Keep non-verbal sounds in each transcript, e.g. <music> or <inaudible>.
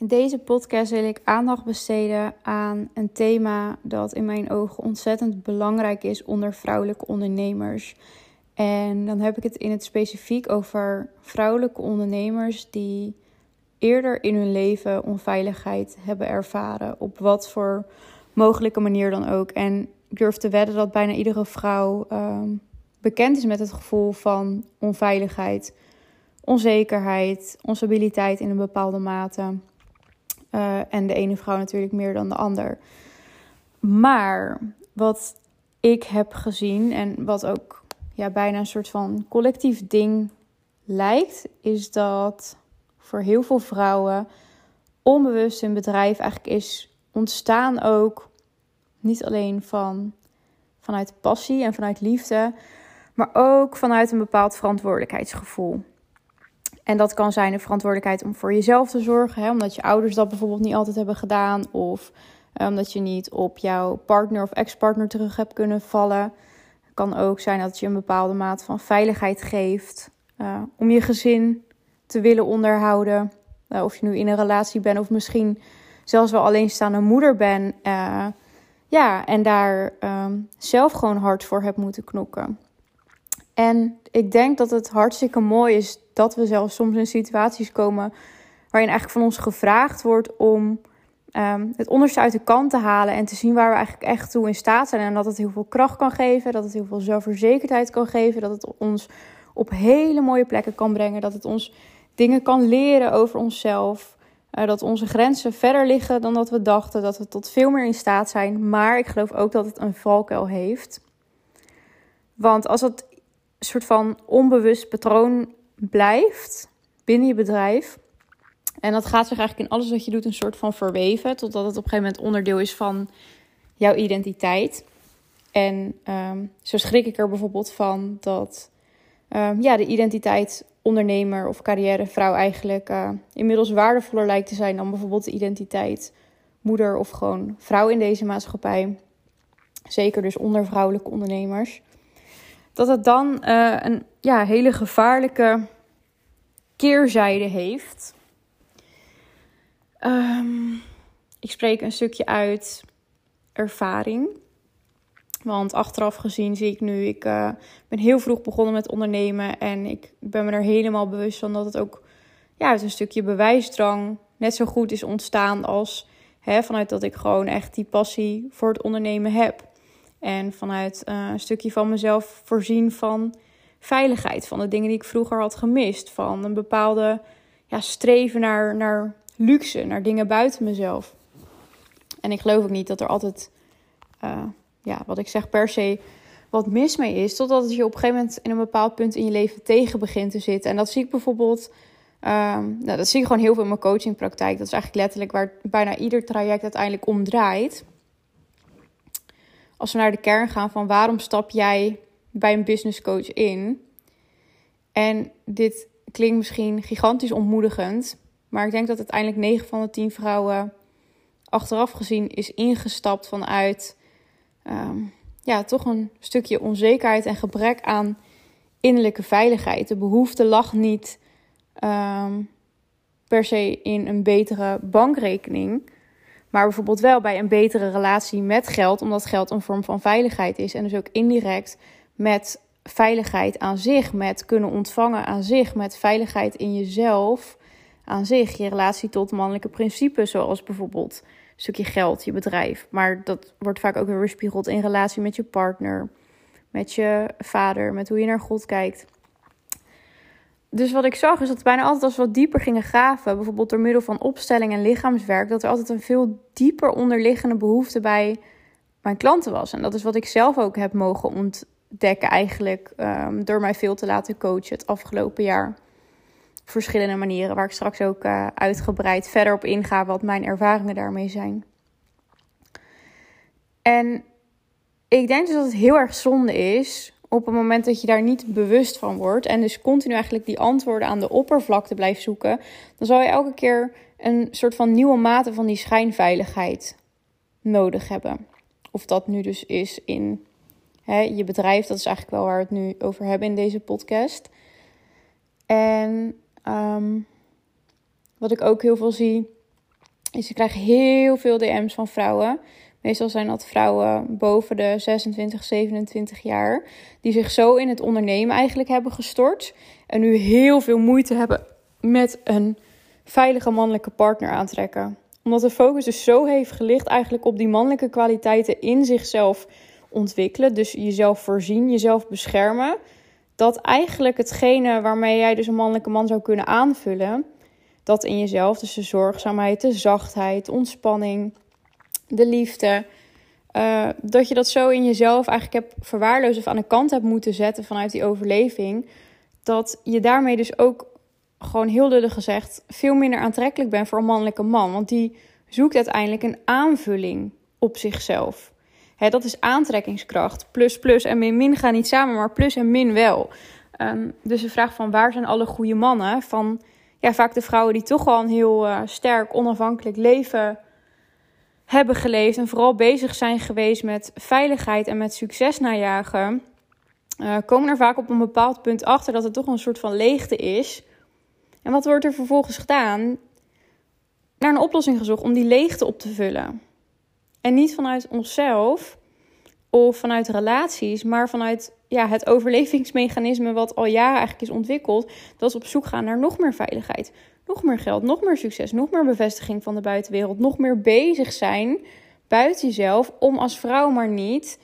In deze podcast wil ik aandacht besteden aan een thema dat in mijn ogen ontzettend belangrijk is onder vrouwelijke ondernemers. En dan heb ik het in het specifiek over vrouwelijke ondernemers die eerder in hun leven onveiligheid hebben ervaren. Op wat voor mogelijke manier dan ook. En ik durf te wedden dat bijna iedere vrouw ehm, bekend is met het gevoel van onveiligheid, onzekerheid, onstabiliteit in een bepaalde mate. Uh, en de ene vrouw natuurlijk meer dan de ander. Maar wat ik heb gezien en wat ook ja, bijna een soort van collectief ding lijkt, is dat voor heel veel vrouwen onbewust hun bedrijf eigenlijk is ontstaan ook niet alleen van, vanuit passie en vanuit liefde, maar ook vanuit een bepaald verantwoordelijkheidsgevoel. En dat kan zijn een verantwoordelijkheid om voor jezelf te zorgen, hè, omdat je ouders dat bijvoorbeeld niet altijd hebben gedaan, of eh, omdat je niet op jouw partner of ex-partner terug hebt kunnen vallen. Het kan ook zijn dat je een bepaalde mate van veiligheid geeft uh, om je gezin te willen onderhouden. Uh, of je nu in een relatie bent of misschien zelfs wel alleenstaande moeder bent. ja, en daar um, zelf gewoon hard voor hebt moeten knokken. En ik denk dat het hartstikke mooi is dat we zelfs soms in situaties komen waarin eigenlijk van ons gevraagd wordt om um, het onderste uit de kant te halen en te zien waar we eigenlijk echt toe in staat zijn. En dat het heel veel kracht kan geven, dat het heel veel zelfverzekerdheid kan geven, dat het ons op hele mooie plekken kan brengen, dat het ons dingen kan leren over onszelf. Uh, dat onze grenzen verder liggen dan dat we dachten, dat we tot veel meer in staat zijn. Maar ik geloof ook dat het een valkuil heeft. Want als het soort van onbewust patroon blijft binnen je bedrijf. En dat gaat zich eigenlijk in alles wat je doet een soort van verweven. Totdat het op een gegeven moment onderdeel is van jouw identiteit. En um, zo schrik ik er bijvoorbeeld van dat um, ja, de identiteit ondernemer of carrièrevrouw eigenlijk uh, inmiddels waardevoller lijkt te zijn dan bijvoorbeeld de identiteit moeder of gewoon vrouw in deze maatschappij. Zeker dus onder vrouwelijke ondernemers dat het dan uh, een ja, hele gevaarlijke keerzijde heeft. Um, ik spreek een stukje uit ervaring. Want achteraf gezien zie ik nu, ik uh, ben heel vroeg begonnen met ondernemen. En ik ben me er helemaal bewust van dat het ook ja, uit een stukje bewijsdrang net zo goed is ontstaan als hè, vanuit dat ik gewoon echt die passie voor het ondernemen heb. En vanuit uh, een stukje van mezelf voorzien van veiligheid. Van de dingen die ik vroeger had gemist. Van een bepaalde ja, streven naar, naar luxe, naar dingen buiten mezelf. En ik geloof ook niet dat er altijd, uh, ja, wat ik zeg, per se wat mis mee is. Totdat het je op een gegeven moment in een bepaald punt in je leven tegen begint te zitten. En dat zie ik bijvoorbeeld. Um, nou, dat zie ik gewoon heel veel in mijn coachingpraktijk. Dat is eigenlijk letterlijk waar bijna ieder traject uiteindelijk om draait als we naar de kern gaan van waarom stap jij bij een business coach in? En dit klinkt misschien gigantisch ontmoedigend, maar ik denk dat uiteindelijk 9 van de 10 vrouwen achteraf gezien is ingestapt vanuit um, ja, toch een stukje onzekerheid en gebrek aan innerlijke veiligheid. De behoefte lag niet um, per se in een betere bankrekening, maar bijvoorbeeld wel bij een betere relatie met geld, omdat geld een vorm van veiligheid is. En dus ook indirect met veiligheid aan zich, met kunnen ontvangen aan zich, met veiligheid in jezelf aan zich. Je relatie tot mannelijke principes, zoals bijvoorbeeld een stukje geld, je bedrijf. Maar dat wordt vaak ook weer weerspiegeld in relatie met je partner, met je vader, met hoe je naar God kijkt. Dus wat ik zag is dat bijna altijd als we wat dieper gingen graven, bijvoorbeeld door middel van opstelling en lichaamswerk, dat er altijd een veel dieper onderliggende behoefte bij mijn klanten was. En dat is wat ik zelf ook heb mogen ontdekken eigenlijk um, door mij veel te laten coachen het afgelopen jaar. Op verschillende manieren, waar ik straks ook uh, uitgebreid verder op inga wat mijn ervaringen daarmee zijn. En ik denk dus dat het heel erg zonde is op het moment dat je daar niet bewust van wordt en dus continu eigenlijk die antwoorden aan de oppervlakte blijft zoeken, dan zal je elke keer een soort van nieuwe mate van die schijnveiligheid nodig hebben. Of dat nu dus is in hè, je bedrijf, dat is eigenlijk wel waar we het nu over hebben in deze podcast. En um, wat ik ook heel veel zie, Dus ik krijg heel veel DM's van vrouwen. Meestal zijn dat vrouwen boven de 26, 27 jaar. Die zich zo in het ondernemen eigenlijk hebben gestort. En nu heel veel moeite hebben met een veilige mannelijke partner aantrekken. Omdat de focus dus zo heeft gelicht eigenlijk op die mannelijke kwaliteiten in zichzelf ontwikkelen. Dus jezelf voorzien, jezelf beschermen. Dat eigenlijk hetgene waarmee jij dus een mannelijke man zou kunnen aanvullen. Dat in jezelf, dus de zorgzaamheid, de zachtheid, ontspanning, de liefde. Uh, dat je dat zo in jezelf eigenlijk hebt verwaarloosd of aan de kant hebt moeten zetten vanuit die overleving. Dat je daarmee dus ook gewoon heel lullig gezegd veel minder aantrekkelijk bent voor een mannelijke man. Want die zoekt uiteindelijk een aanvulling op zichzelf. Hè, dat is aantrekkingskracht. Plus, plus en min, min gaan niet samen, maar plus en min wel. Um, dus de vraag van waar zijn alle goede mannen? Van ja, vaak de vrouwen die toch wel een heel uh, sterk, onafhankelijk leven hebben geleefd. En vooral bezig zijn geweest met veiligheid en met succes najagen. Uh, komen er vaak op een bepaald punt achter dat het toch een soort van leegte is. En wat wordt er vervolgens gedaan? Naar een oplossing gezocht om die leegte op te vullen. En niet vanuit onszelf of vanuit relaties, maar vanuit ja, het <laughs> overlevingsmechanisme wat al jaren eigenlijk is ontwikkeld. Dat we op zoek gaan naar nog meer veiligheid, nog meer geld, nog meer succes, nog meer bevestiging van de buitenwereld, nog meer bezig zijn buiten jezelf om als vrouw maar niet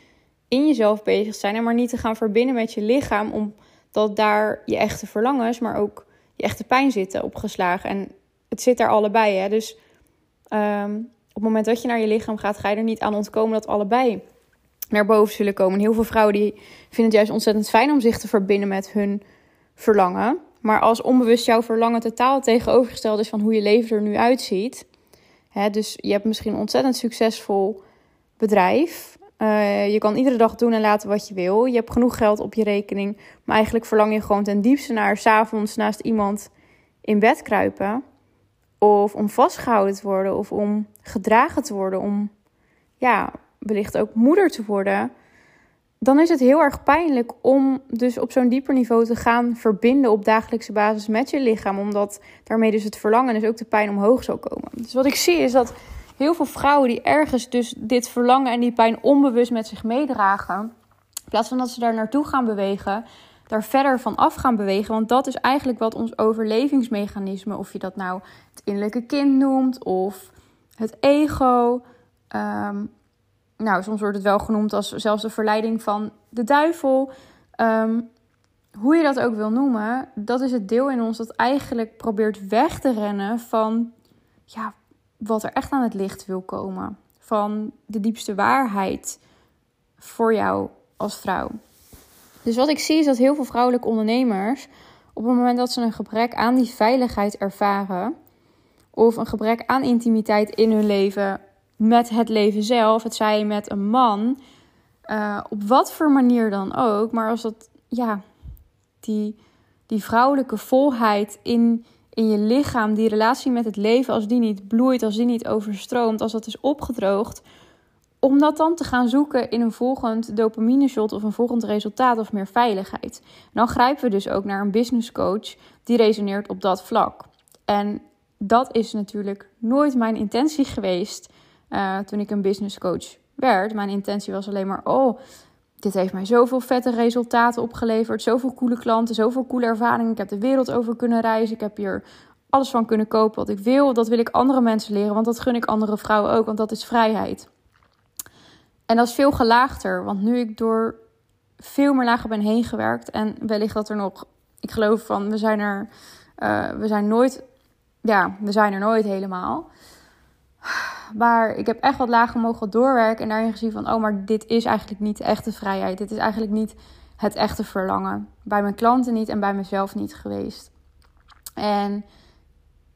in jezelf bezig te zijn en maar niet te gaan verbinden met je lichaam, omdat daar je echte verlangens, maar ook je echte pijn zitten opgeslagen. En het zit daar allebei. Hè? Dus um, op het moment dat je naar je lichaam gaat, ga je er niet aan ontkomen dat allebei naar boven zullen komen. En heel veel vrouwen die vinden het juist ontzettend fijn om zich te verbinden met hun verlangen. Maar als onbewust jouw verlangen totaal tegenovergesteld is van hoe je leven er nu uitziet. Hè, dus je hebt misschien een ontzettend succesvol bedrijf. Uh, je kan iedere dag doen en laten wat je wil. Je hebt genoeg geld op je rekening. Maar eigenlijk verlang je gewoon ten diepste naar s'avonds naast iemand in bed kruipen. Of om vastgehouden te worden. Of om gedragen te worden. Om ja, wellicht ook moeder te worden. Dan is het heel erg pijnlijk om dus op zo'n dieper niveau te gaan verbinden op dagelijkse basis met je lichaam. Omdat daarmee dus het verlangen en dus ook de pijn omhoog zal komen. Dus wat ik zie is dat heel veel vrouwen die ergens dus dit verlangen en die pijn onbewust met zich meedragen. In plaats van dat ze daar naartoe gaan bewegen, daar verder van af gaan bewegen. Want dat is eigenlijk wat ons overlevingsmechanisme, of je dat nou het innerlijke kind noemt of het ego. Um, nou, soms wordt het wel genoemd als zelfs de verleiding van de duivel. Um, hoe je dat ook wil noemen, dat is het deel in ons dat eigenlijk probeert weg te rennen van ja, wat er echt aan het licht wil komen. Van de diepste waarheid voor jou als vrouw. Dus wat ik zie is dat heel veel vrouwelijke ondernemers op het moment dat ze een gebrek aan die veiligheid ervaren, of een gebrek aan intimiteit in hun leven met het leven zelf, het zij met een man, uh, op wat voor manier dan ook, maar als dat, ja, die, die vrouwelijke volheid in, in je lichaam, die relatie met het leven, als die niet bloeit, als die niet overstroomt, als dat is opgedroogd, om dat dan te gaan zoeken in een volgend dopamine shot of een volgend resultaat of meer veiligheid. dan grijpen we dus ook naar een business coach die resoneert op dat vlak. En dat is natuurlijk nooit mijn intentie geweest uh, toen ik een business coach werd. Mijn intentie was alleen maar: oh, dit heeft mij zoveel vette resultaten opgeleverd. Zoveel coole klanten, zoveel coole ervaringen. Ik heb de wereld over kunnen reizen. Ik heb hier alles van kunnen kopen wat ik wil. Dat wil ik andere mensen leren, want dat gun ik andere vrouwen ook, want dat is vrijheid. En dat is veel gelaagder, want nu ik door veel meer lagen ben heen gewerkt en wellicht dat er nog, ik geloof van, we zijn er, uh, we zijn nooit, ja, we zijn er nooit helemaal. Maar ik heb echt wat lager mogen doorwerken en daarin gezien van, oh, maar dit is eigenlijk niet de echte vrijheid. Dit is eigenlijk niet het echte verlangen. Bij mijn klanten niet en bij mezelf niet geweest. En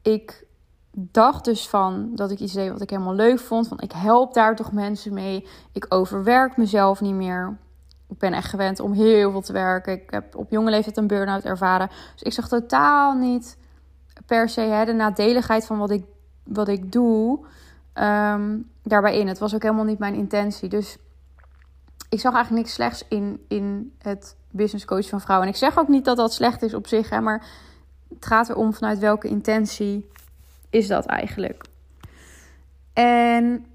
ik dacht dus van dat ik iets deed wat ik helemaal leuk vond. Van ik help daar toch mensen mee. Ik overwerk mezelf niet meer. Ik ben echt gewend om heel veel te werken. Ik heb op jonge leeftijd een burn-out ervaren. Dus ik zag totaal niet per se hè, de nadeligheid van wat ik, wat ik doe um, daarbij in. Het was ook helemaal niet mijn intentie. Dus ik zag eigenlijk niks slechts in, in het business coach van vrouwen. En ik zeg ook niet dat dat slecht is op zich, hè, maar het gaat erom vanuit welke intentie is dat eigenlijk. En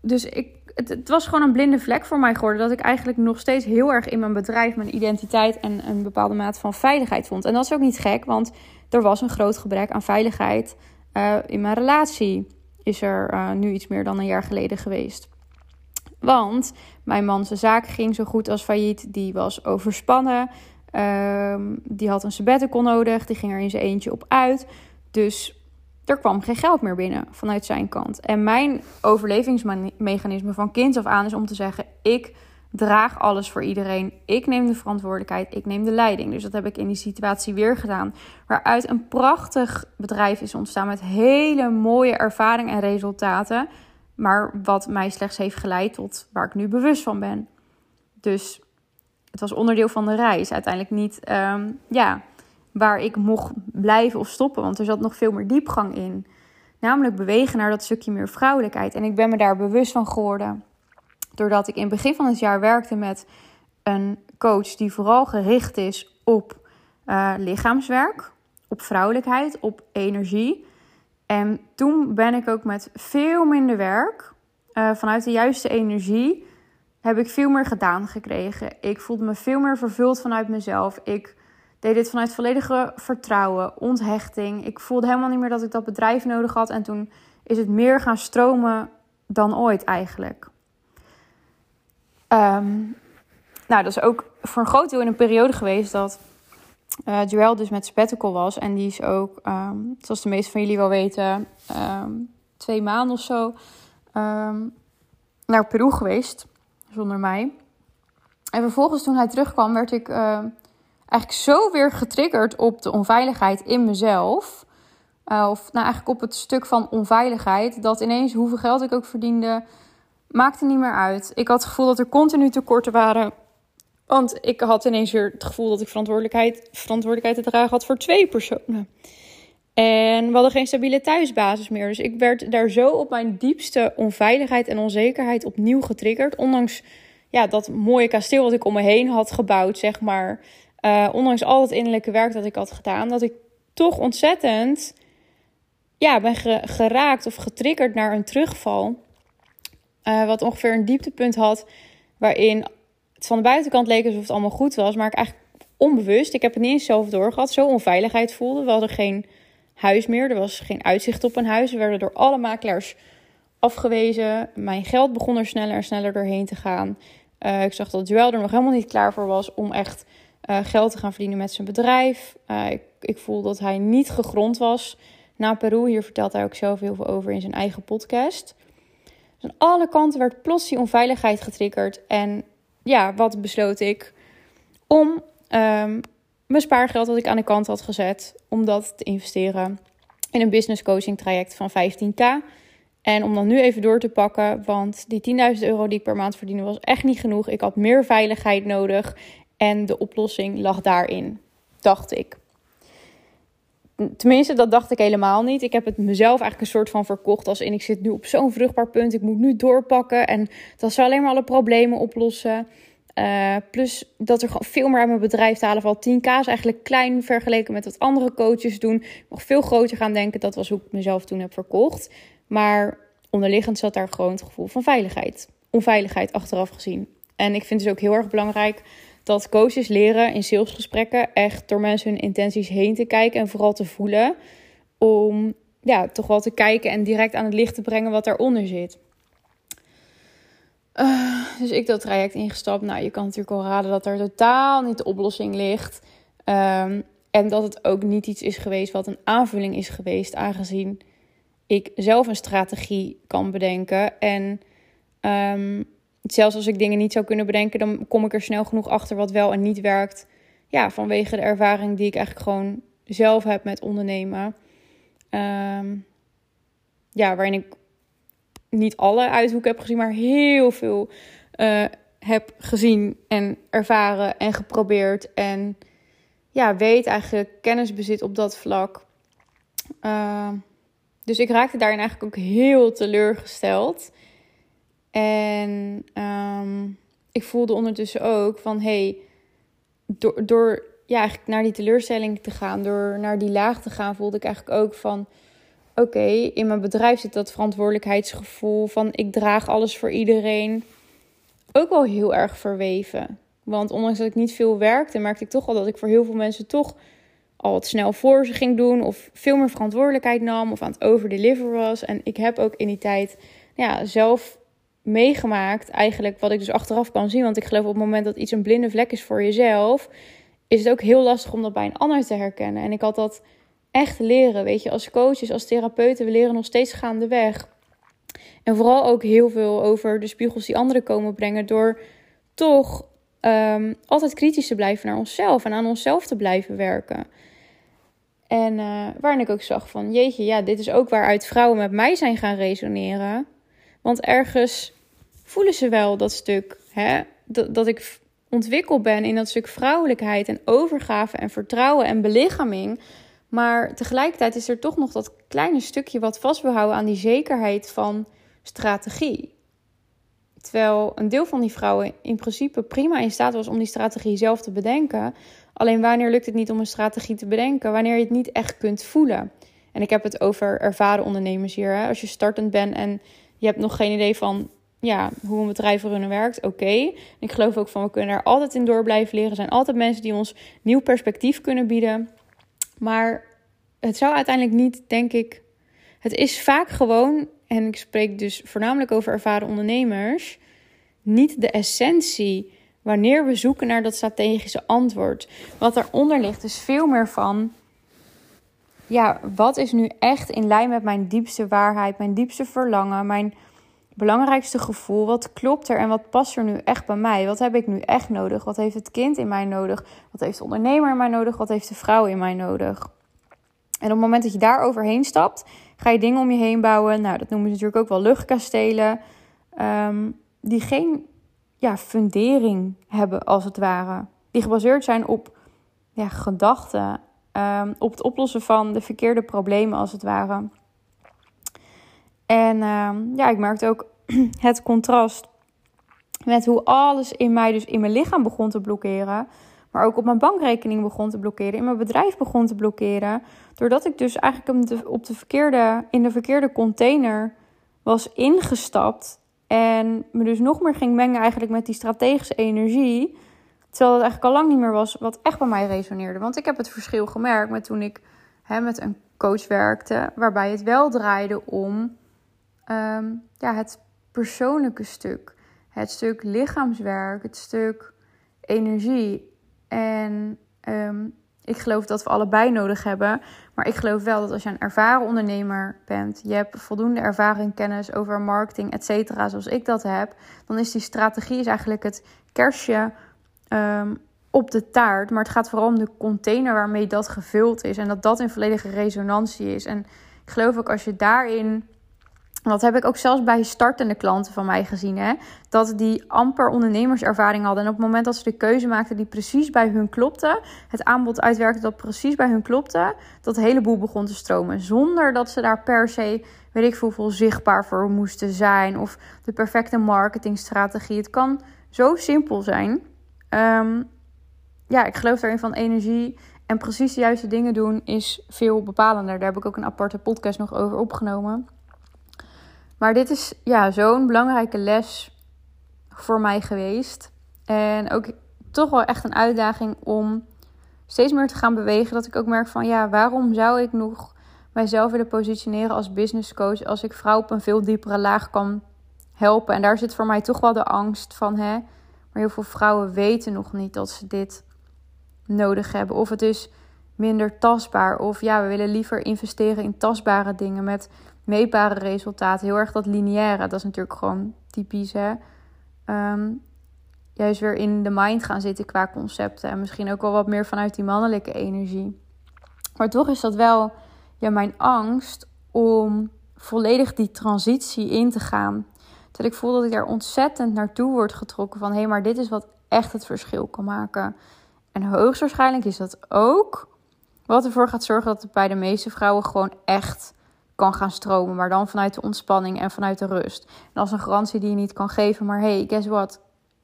dus ik, het, het, was gewoon een blinde vlek voor mij geworden. Dat ik eigenlijk nog steeds heel erg in mijn bedrijf mijn identiteit en een bepaalde mate van veiligheid vond. En dat is ook niet gek, want er was een groot gebrek aan veiligheid uh, in mijn relatie. Is er uh, nu iets meer dan een jaar geleden geweest. Want mijn man zijn zaak ging zo goed als failliet. Die was overspannen. Um, die had een sabbatical nodig. Die ging er in zijn eentje op uit. Dus er kwam geen geld meer binnen vanuit zijn kant. En mijn overlevingsmechanisme van kind af aan is om te zeggen: ik draag alles voor iedereen. Ik neem de verantwoordelijkheid. Ik neem de leiding. Dus dat heb ik in die situatie weer gedaan. Waaruit een prachtig bedrijf is ontstaan met hele mooie ervaringen en resultaten. Maar wat mij slechts heeft geleid tot waar ik nu bewust van ben. Dus het was onderdeel van de reis. Uiteindelijk niet, um, ja, waar ik mocht blijven of stoppen. Want er zat nog veel meer diepgang in. Namelijk bewegen naar dat stukje meer vrouwelijkheid. En ik ben me daar bewust van geworden. Doordat ik in het begin van het jaar werkte met een coach die vooral gericht is op uh, lichaamswerk, op vrouwelijkheid, op energie. En toen ben ik ook met veel minder werk, uh, vanuit de juiste energie, heb ik veel meer gedaan gekregen. Ik voelde me veel meer vervuld vanuit mezelf. Ik deed dit vanuit volledige vertrouwen, onthechting. Ik voelde helemaal niet meer dat ik dat bedrijf nodig had. En toen is het meer gaan stromen dan ooit eigenlijk. Um, nou, dat is ook voor een groot deel in een periode geweest dat uh, Joël dus met sabbatical was. En die is ook, um, zoals de meeste van jullie wel weten, um, twee maanden of zo naar Peru geweest. Zonder mij. En vervolgens toen hij terugkwam, werd ik eigenlijk zo weer getriggerd op de onveiligheid in mezelf. Uh, of nou eigenlijk op het stuk van onveiligheid. Dat ineens hoeveel geld ik ook verdiende, maakte niet meer uit. Ik had het gevoel dat er continu tekorten waren. Want ik had ineens weer het gevoel dat ik verantwoordelijkheid, verantwoordelijkheid te dragen had voor twee personen. En we hadden geen stabiele thuisbasis meer. Dus ik werd daar zo op mijn diepste onveiligheid en onzekerheid opnieuw getriggerd. Ondanks ja, dat mooie kasteel wat ik om me heen had gebouwd, zeg maar. Uh, ondanks al het innerlijke werk dat ik had gedaan, dat ik toch ontzettend ja, ben geraakt of getriggerd naar een terugval. Uh, wat ongeveer een dieptepunt had, waarin het van de buitenkant leek alsof het allemaal goed was, maar ik eigenlijk onbewust, ik heb het niet eens zelf doorgehad, zo onveiligheid voelde. We hadden geen huis meer, er was geen uitzicht op een huis. We werden door alle makelaars afgewezen. Mijn geld begon er sneller en sneller doorheen te gaan. Uh, ik zag dat Joel er nog helemaal niet klaar voor was om echt uh, geld te gaan verdienen met zijn bedrijf. Ik, ik voelde dat hij niet gegrond was na Peru. Hier vertelt hij ook zelf heel veel over in zijn eigen podcast. Dus aan alle kanten werd plots die onveiligheid getriggerd. En ja, wat besloot ik? Om um, mijn spaargeld dat ik aan de kant had gezet, om dat te investeren in een business coaching traject van 15k. En om dan nu even door te pakken, want die 10.000 euro die ik per maand verdiende was echt niet genoeg. Ik had meer veiligheid nodig en de oplossing lag daarin, dacht ik. Tenminste, dat dacht ik helemaal niet. Ik heb het mezelf eigenlijk een soort van verkocht als in ik zit nu op zo'n vruchtbaar punt. Ik moet nu doorpakken en dat zal alleen maar alle problemen oplossen. Uh, plus dat er gewoon veel meer uit mijn bedrijf te halen valt. 10k is eigenlijk klein vergeleken met wat andere coaches doen. Ik mag veel groter gaan denken. Dat was hoe ik mezelf toen heb verkocht. Maar onderliggend zat daar gewoon het gevoel van veiligheid. Onveiligheid achteraf gezien. En ik vind het dus ook heel erg belangrijk dat coaches leren in salesgesprekken echt door mensen hun intenties heen te kijken en vooral te voelen. Om ja, toch wel te kijken en direct aan het licht te brengen wat daaronder zit. Uh, dus ik dat traject ingestapt. Nou, je kan natuurlijk al raden dat er totaal niet de oplossing ligt. Um, en dat het ook niet iets is geweest wat een aanvulling is geweest, aangezien ik zelf een strategie kan bedenken. En um, zelfs als ik dingen niet zou kunnen bedenken, dan kom ik er snel genoeg achter wat wel en niet werkt. Ja, vanwege de ervaring die ik eigenlijk gewoon zelf heb met ondernemen. Um, ja, waarin ik niet alle uithoeken heb gezien, maar heel veel uh, heb gezien en ervaren en geprobeerd. En ja, weet eigenlijk kennis bezit op dat vlak. Uh, dus ik raakte daarin eigenlijk ook heel teleurgesteld. En um, ik voelde ondertussen ook van hey, door, door ja, eigenlijk naar die teleurstelling te gaan, door naar die laag te gaan, voelde ik eigenlijk ook van oké, in mijn bedrijf zit dat verantwoordelijkheidsgevoel van ik draag alles voor iedereen ook wel heel erg verweven. Want ondanks dat ik niet veel werkte, merkte ik toch al dat ik voor heel veel mensen toch al wat snel voor ze ging doen. Of veel meer verantwoordelijkheid nam of aan het overdeliver was. En ik heb ook in die tijd ja, zelf meegemaakt, eigenlijk wat ik dus achteraf kan zien. Want ik geloof op het moment dat iets een blinde vlek is voor jezelf, is het ook heel lastig om dat bij een ander te herkennen. En ik had dat echt leren, weet je, als coaches, als therapeuten, we leren nog steeds gaandeweg. En vooral ook heel veel over de spiegels die anderen komen brengen door toch um, altijd kritisch te blijven naar onszelf en aan onszelf te blijven werken. En uh, waarin ik ook zag van, jeetje, ja, dit is ook waaruit vrouwen met mij zijn gaan resoneren. Want ergens voelen ze wel dat stuk, hè, dat, dat ik ontwikkeld ben in dat stuk vrouwelijkheid en overgave en vertrouwen en belichaming. Maar tegelijkertijd is er toch nog dat kleine stukje wat vast wil houden aan die zekerheid van strategie. Terwijl een deel van die vrouwen in principe prima in staat was om die strategie zelf te bedenken. Alleen wanneer lukt het niet om een strategie te bedenken? Wanneer je het niet echt kunt voelen. En ik heb het over ervaren ondernemers hier. Hè? Als je startend bent en je hebt nog geen idee van ja, hoe een bedrijf runnen werkt, oké. Ik geloof ook van we kunnen er altijd in door blijven leren. Er zijn altijd mensen die ons nieuw perspectief kunnen bieden. Maar het zou uiteindelijk niet, denk ik. Het is vaak gewoon, en ik spreek dus voornamelijk over ervaren ondernemers, niet de essentie wanneer we zoeken naar dat strategische antwoord. Wat eronder ligt is veel meer van, ja, wat is nu echt in lijn met mijn diepste waarheid, mijn diepste verlangen, mijn belangrijkste gevoel? Wat klopt er en wat past er nu echt bij mij? Wat heb ik nu echt nodig? Wat heeft het kind in mij nodig? Wat heeft de ondernemer in mij nodig? Wat heeft de vrouw in mij nodig? En op het moment dat je daar overheen stapt, ga je dingen om je heen bouwen. Nou, dat noemen ze natuurlijk ook wel luchtkastelen. Um, die geen ja, fundering hebben, als het ware. Die gebaseerd zijn op ja, gedachten. Um, op het oplossen van de verkeerde problemen, als het ware. En um, ja, ik merkte ook <clears throat> het contrast met hoe alles in mij, dus in mijn lichaam begon te blokkeren. Maar ook op mijn bankrekening begon te blokkeren. In mijn bedrijf begon te blokkeren. Doordat ik dus eigenlijk op de verkeerde, in de verkeerde container was ingestapt. En me dus nog meer ging mengen eigenlijk met die strategische energie. Terwijl het eigenlijk al lang niet meer was wat echt bij mij resoneerde. Want ik heb het verschil gemerkt met toen ik hè, met een coach werkte. Waarbij het wel draaide om ehm, ja, het persoonlijke stuk. Het stuk lichaamswerk, het stuk energie. En ehm, ik geloof dat we allebei nodig hebben. Maar ik geloof wel dat als je een ervaren ondernemer bent, je hebt voldoende ervaring, kennis over marketing, et cetera, zoals ik dat heb, dan is die strategie is eigenlijk het kerstje um, op de taart. Maar het gaat vooral om de container waarmee dat gevuld is en dat dat in volledige resonantie is. En ik geloof ook als je daarin dat heb ik ook zelfs bij startende klanten van mij gezien. Hè? Dat die amper ondernemerservaring hadden. En op het moment dat ze de keuze maakten die precies bij hun klopte. Het aanbod uitwerkte dat precies bij hun klopte. Dat de hele boel begon te stromen. Zonder dat ze daar per se, weet ik veel, zichtbaar voor moesten zijn. Of de perfecte marketingstrategie. Het kan zo simpel zijn. Um, ja, ik geloof daarin van energie. En precies de juiste dingen doen is veel bepalender. Daar heb ik ook een aparte podcast nog over opgenomen. Maar dit is ja, zo'n belangrijke les voor mij geweest. En ook toch wel echt een uitdaging om steeds meer te gaan bewegen. Dat ik ook merk van ja, waarom zou ik nog mijzelf willen positioneren als business coach als ik vrouwen op een veel diepere laag kan helpen. En daar zit voor mij toch wel de angst van hè. Maar heel veel vrouwen weten nog niet dat ze dit nodig hebben. Of het is minder tastbaar. Of ja, we willen liever investeren in tastbare dingen met meetbare resultaten. Heel erg dat lineaire, dat is natuurlijk gewoon typisch hè. Um, juist weer in de mind gaan zitten qua concepten. En misschien ook wel wat meer vanuit die mannelijke energie. Maar toch is dat wel ja, mijn angst om volledig die transitie in te gaan. Dat ik voel dat ik daar ontzettend naartoe word getrokken van hé, hey, maar dit is wat echt het verschil kan maken. En hoogstwaarschijnlijk is dat ook wat ervoor gaat zorgen dat het bij de meeste vrouwen gewoon echt kan gaan stromen. Maar dan vanuit de ontspanning en vanuit de rust. En is een garantie die je niet kan geven. Maar hey, guess what?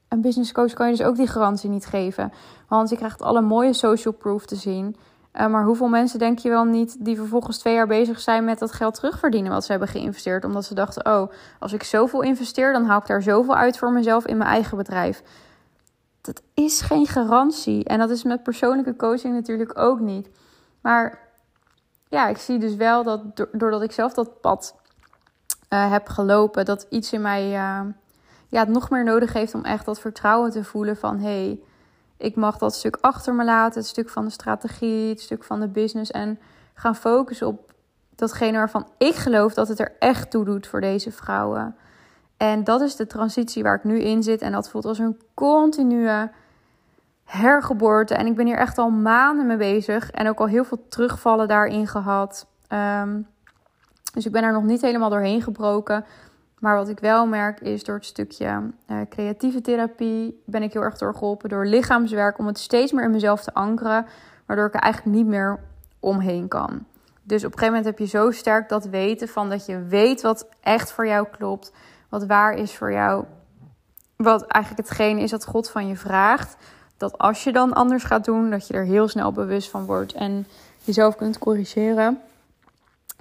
Een business coach kan je dus ook die garantie niet geven. Want je krijgt alle mooie social proof te zien. Uh, maar hoeveel mensen denk je wel niet die vervolgens twee jaar bezig zijn met dat geld terugverdienen wat ze hebben geïnvesteerd? Omdat ze dachten, oh, als ik zoveel investeer, dan haal ik daar zoveel uit voor mezelf in mijn eigen bedrijf. Dat is geen garantie. En dat is met persoonlijke coaching natuurlijk ook niet. Maar ja, ik zie dus wel dat doordat ik zelf dat pad uh, heb gelopen, dat iets in mij uh, ja, het nog meer nodig heeft om echt dat vertrouwen te voelen van hé, hey, ik mag dat stuk achter me laten, het stuk van de strategie, het stuk van de business en gaan focussen op datgene waarvan ik geloof dat het er echt toe doet voor deze vrouwen. En dat is de transitie waar ik nu in zit en dat voelt als een continue hergeboorte. En ik ben hier echt al maanden mee bezig en ook al heel veel terugvallen daarin gehad. Um, dus ik ben er nog niet helemaal doorheen gebroken. Maar wat ik wel merk is door het stukje uh, creatieve therapie ben ik heel erg doorgeholpen door lichaamswerk om het steeds meer in mezelf te ankeren, waardoor ik er eigenlijk niet meer omheen kan. Dus op een gegeven moment heb je zo sterk dat weten van dat je weet wat echt voor jou klopt, wat waar is voor jou, wat eigenlijk hetgeen is dat God van je vraagt. Dat als je dan anders gaat doen, dat je er heel snel bewust van wordt en jezelf kunt corrigeren.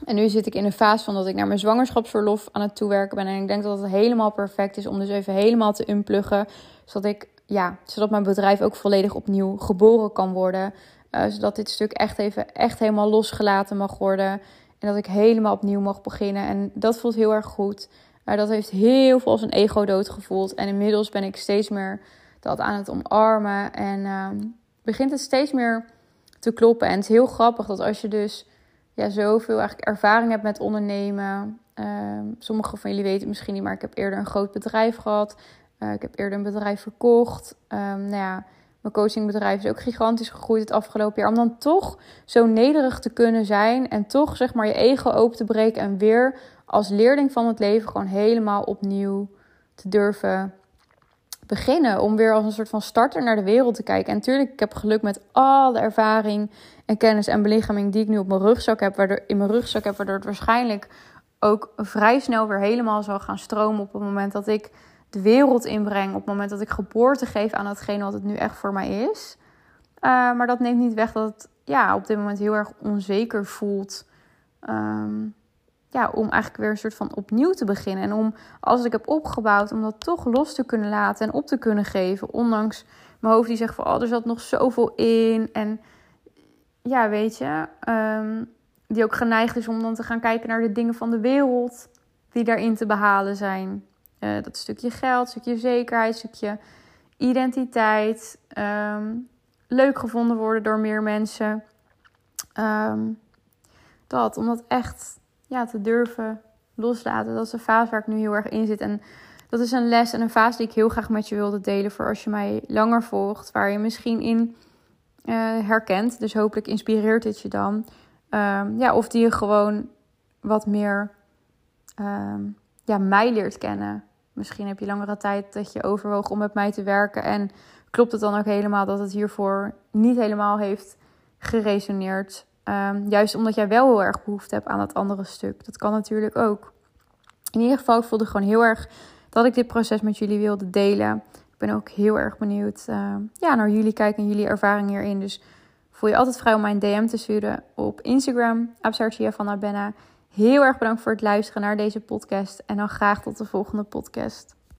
En nu zit ik in een fase van dat ik naar mijn zwangerschapsverlof aan het toewerken ben. En ik denk dat het helemaal perfect is om dus even helemaal te unpluggen. Zodat, ik, ja, zodat mijn bedrijf ook volledig opnieuw geboren kan worden. Uh, zodat dit stuk echt even echt helemaal losgelaten mag worden. En dat ik helemaal opnieuw mag beginnen. En dat voelt heel erg goed. Maar dat heeft heel veel als een ego dood gevoeld. En inmiddels ben ik steeds meer dat aan het omarmen. En uh, begint het steeds meer te kloppen. En het is heel grappig dat als je dus ja, zoveel eigenlijk ervaring heb met ondernemen. Uh, Sommigen van jullie weten misschien niet, maar ik heb eerder een groot bedrijf gehad. Uh, ik heb eerder een bedrijf verkocht. Um, nou ja, mijn coachingbedrijf is ook gigantisch gegroeid het afgelopen jaar. Om dan toch zo nederig te kunnen zijn en toch zeg maar je ego open te breken en weer als leerling van het leven gewoon helemaal opnieuw te durven beginnen. Om weer als een soort van starter naar de wereld te kijken. En natuurlijk, ik heb geluk met alle ervaring en kennis en belichaming die ik nu op mijn rugzak heb. Waardoor, in mijn rugzak heb, waardoor het waarschijnlijk ook vrij snel weer helemaal zal gaan stromen op het moment dat ik de wereld inbreng. Op het moment dat ik geboorte geef aan datgene wat het nu echt voor mij is. Uh, maar dat neemt niet weg dat het ja, op dit moment heel erg onzeker voelt. Um, ja, om eigenlijk weer een soort van opnieuw te beginnen. En om, als ik heb opgebouwd, om dat toch los te kunnen laten en op te kunnen geven. Ondanks mijn hoofd die zegt van, oh, er zat nog zoveel in. En ja, weet je, ehm, die ook geneigd is om dan te gaan kijken naar de dingen van de wereld die daarin te behalen zijn. Uh, dat stukje geld, stukje zekerheid, stukje identiteit. Ehm, leuk gevonden worden door meer mensen. Um, dat, omdat echt ja, te durven loslaten. Dat is een fase waar ik nu heel erg in zit. En dat is een les en een fase die ik heel graag met je wilde delen. Voor als je mij langer volgt. Waar je misschien in uh, herkent. Dus hopelijk inspireert dit je dan. Um, ja, of die je gewoon wat meer um, ja, mij leert kennen. Misschien heb je langere tijd dat je overwoog om met mij te werken. En klopt het dan ook helemaal dat het hiervoor niet helemaal heeft geresoneerd. Um, juist omdat jij wel heel erg behoefte hebt aan dat andere stuk. Dat kan natuurlijk ook. In ieder geval, ik voelde gewoon heel erg dat ik dit proces met jullie wilde delen. Ik ben ook heel erg benieuwd uh, ja, naar jullie kijken en jullie ervaring hierin. Dus voel je altijd vrij om mij een DM te sturen op Instagram. Absartia van Abenna. Heel erg bedankt voor het luisteren naar deze podcast. En dan graag tot de volgende podcast.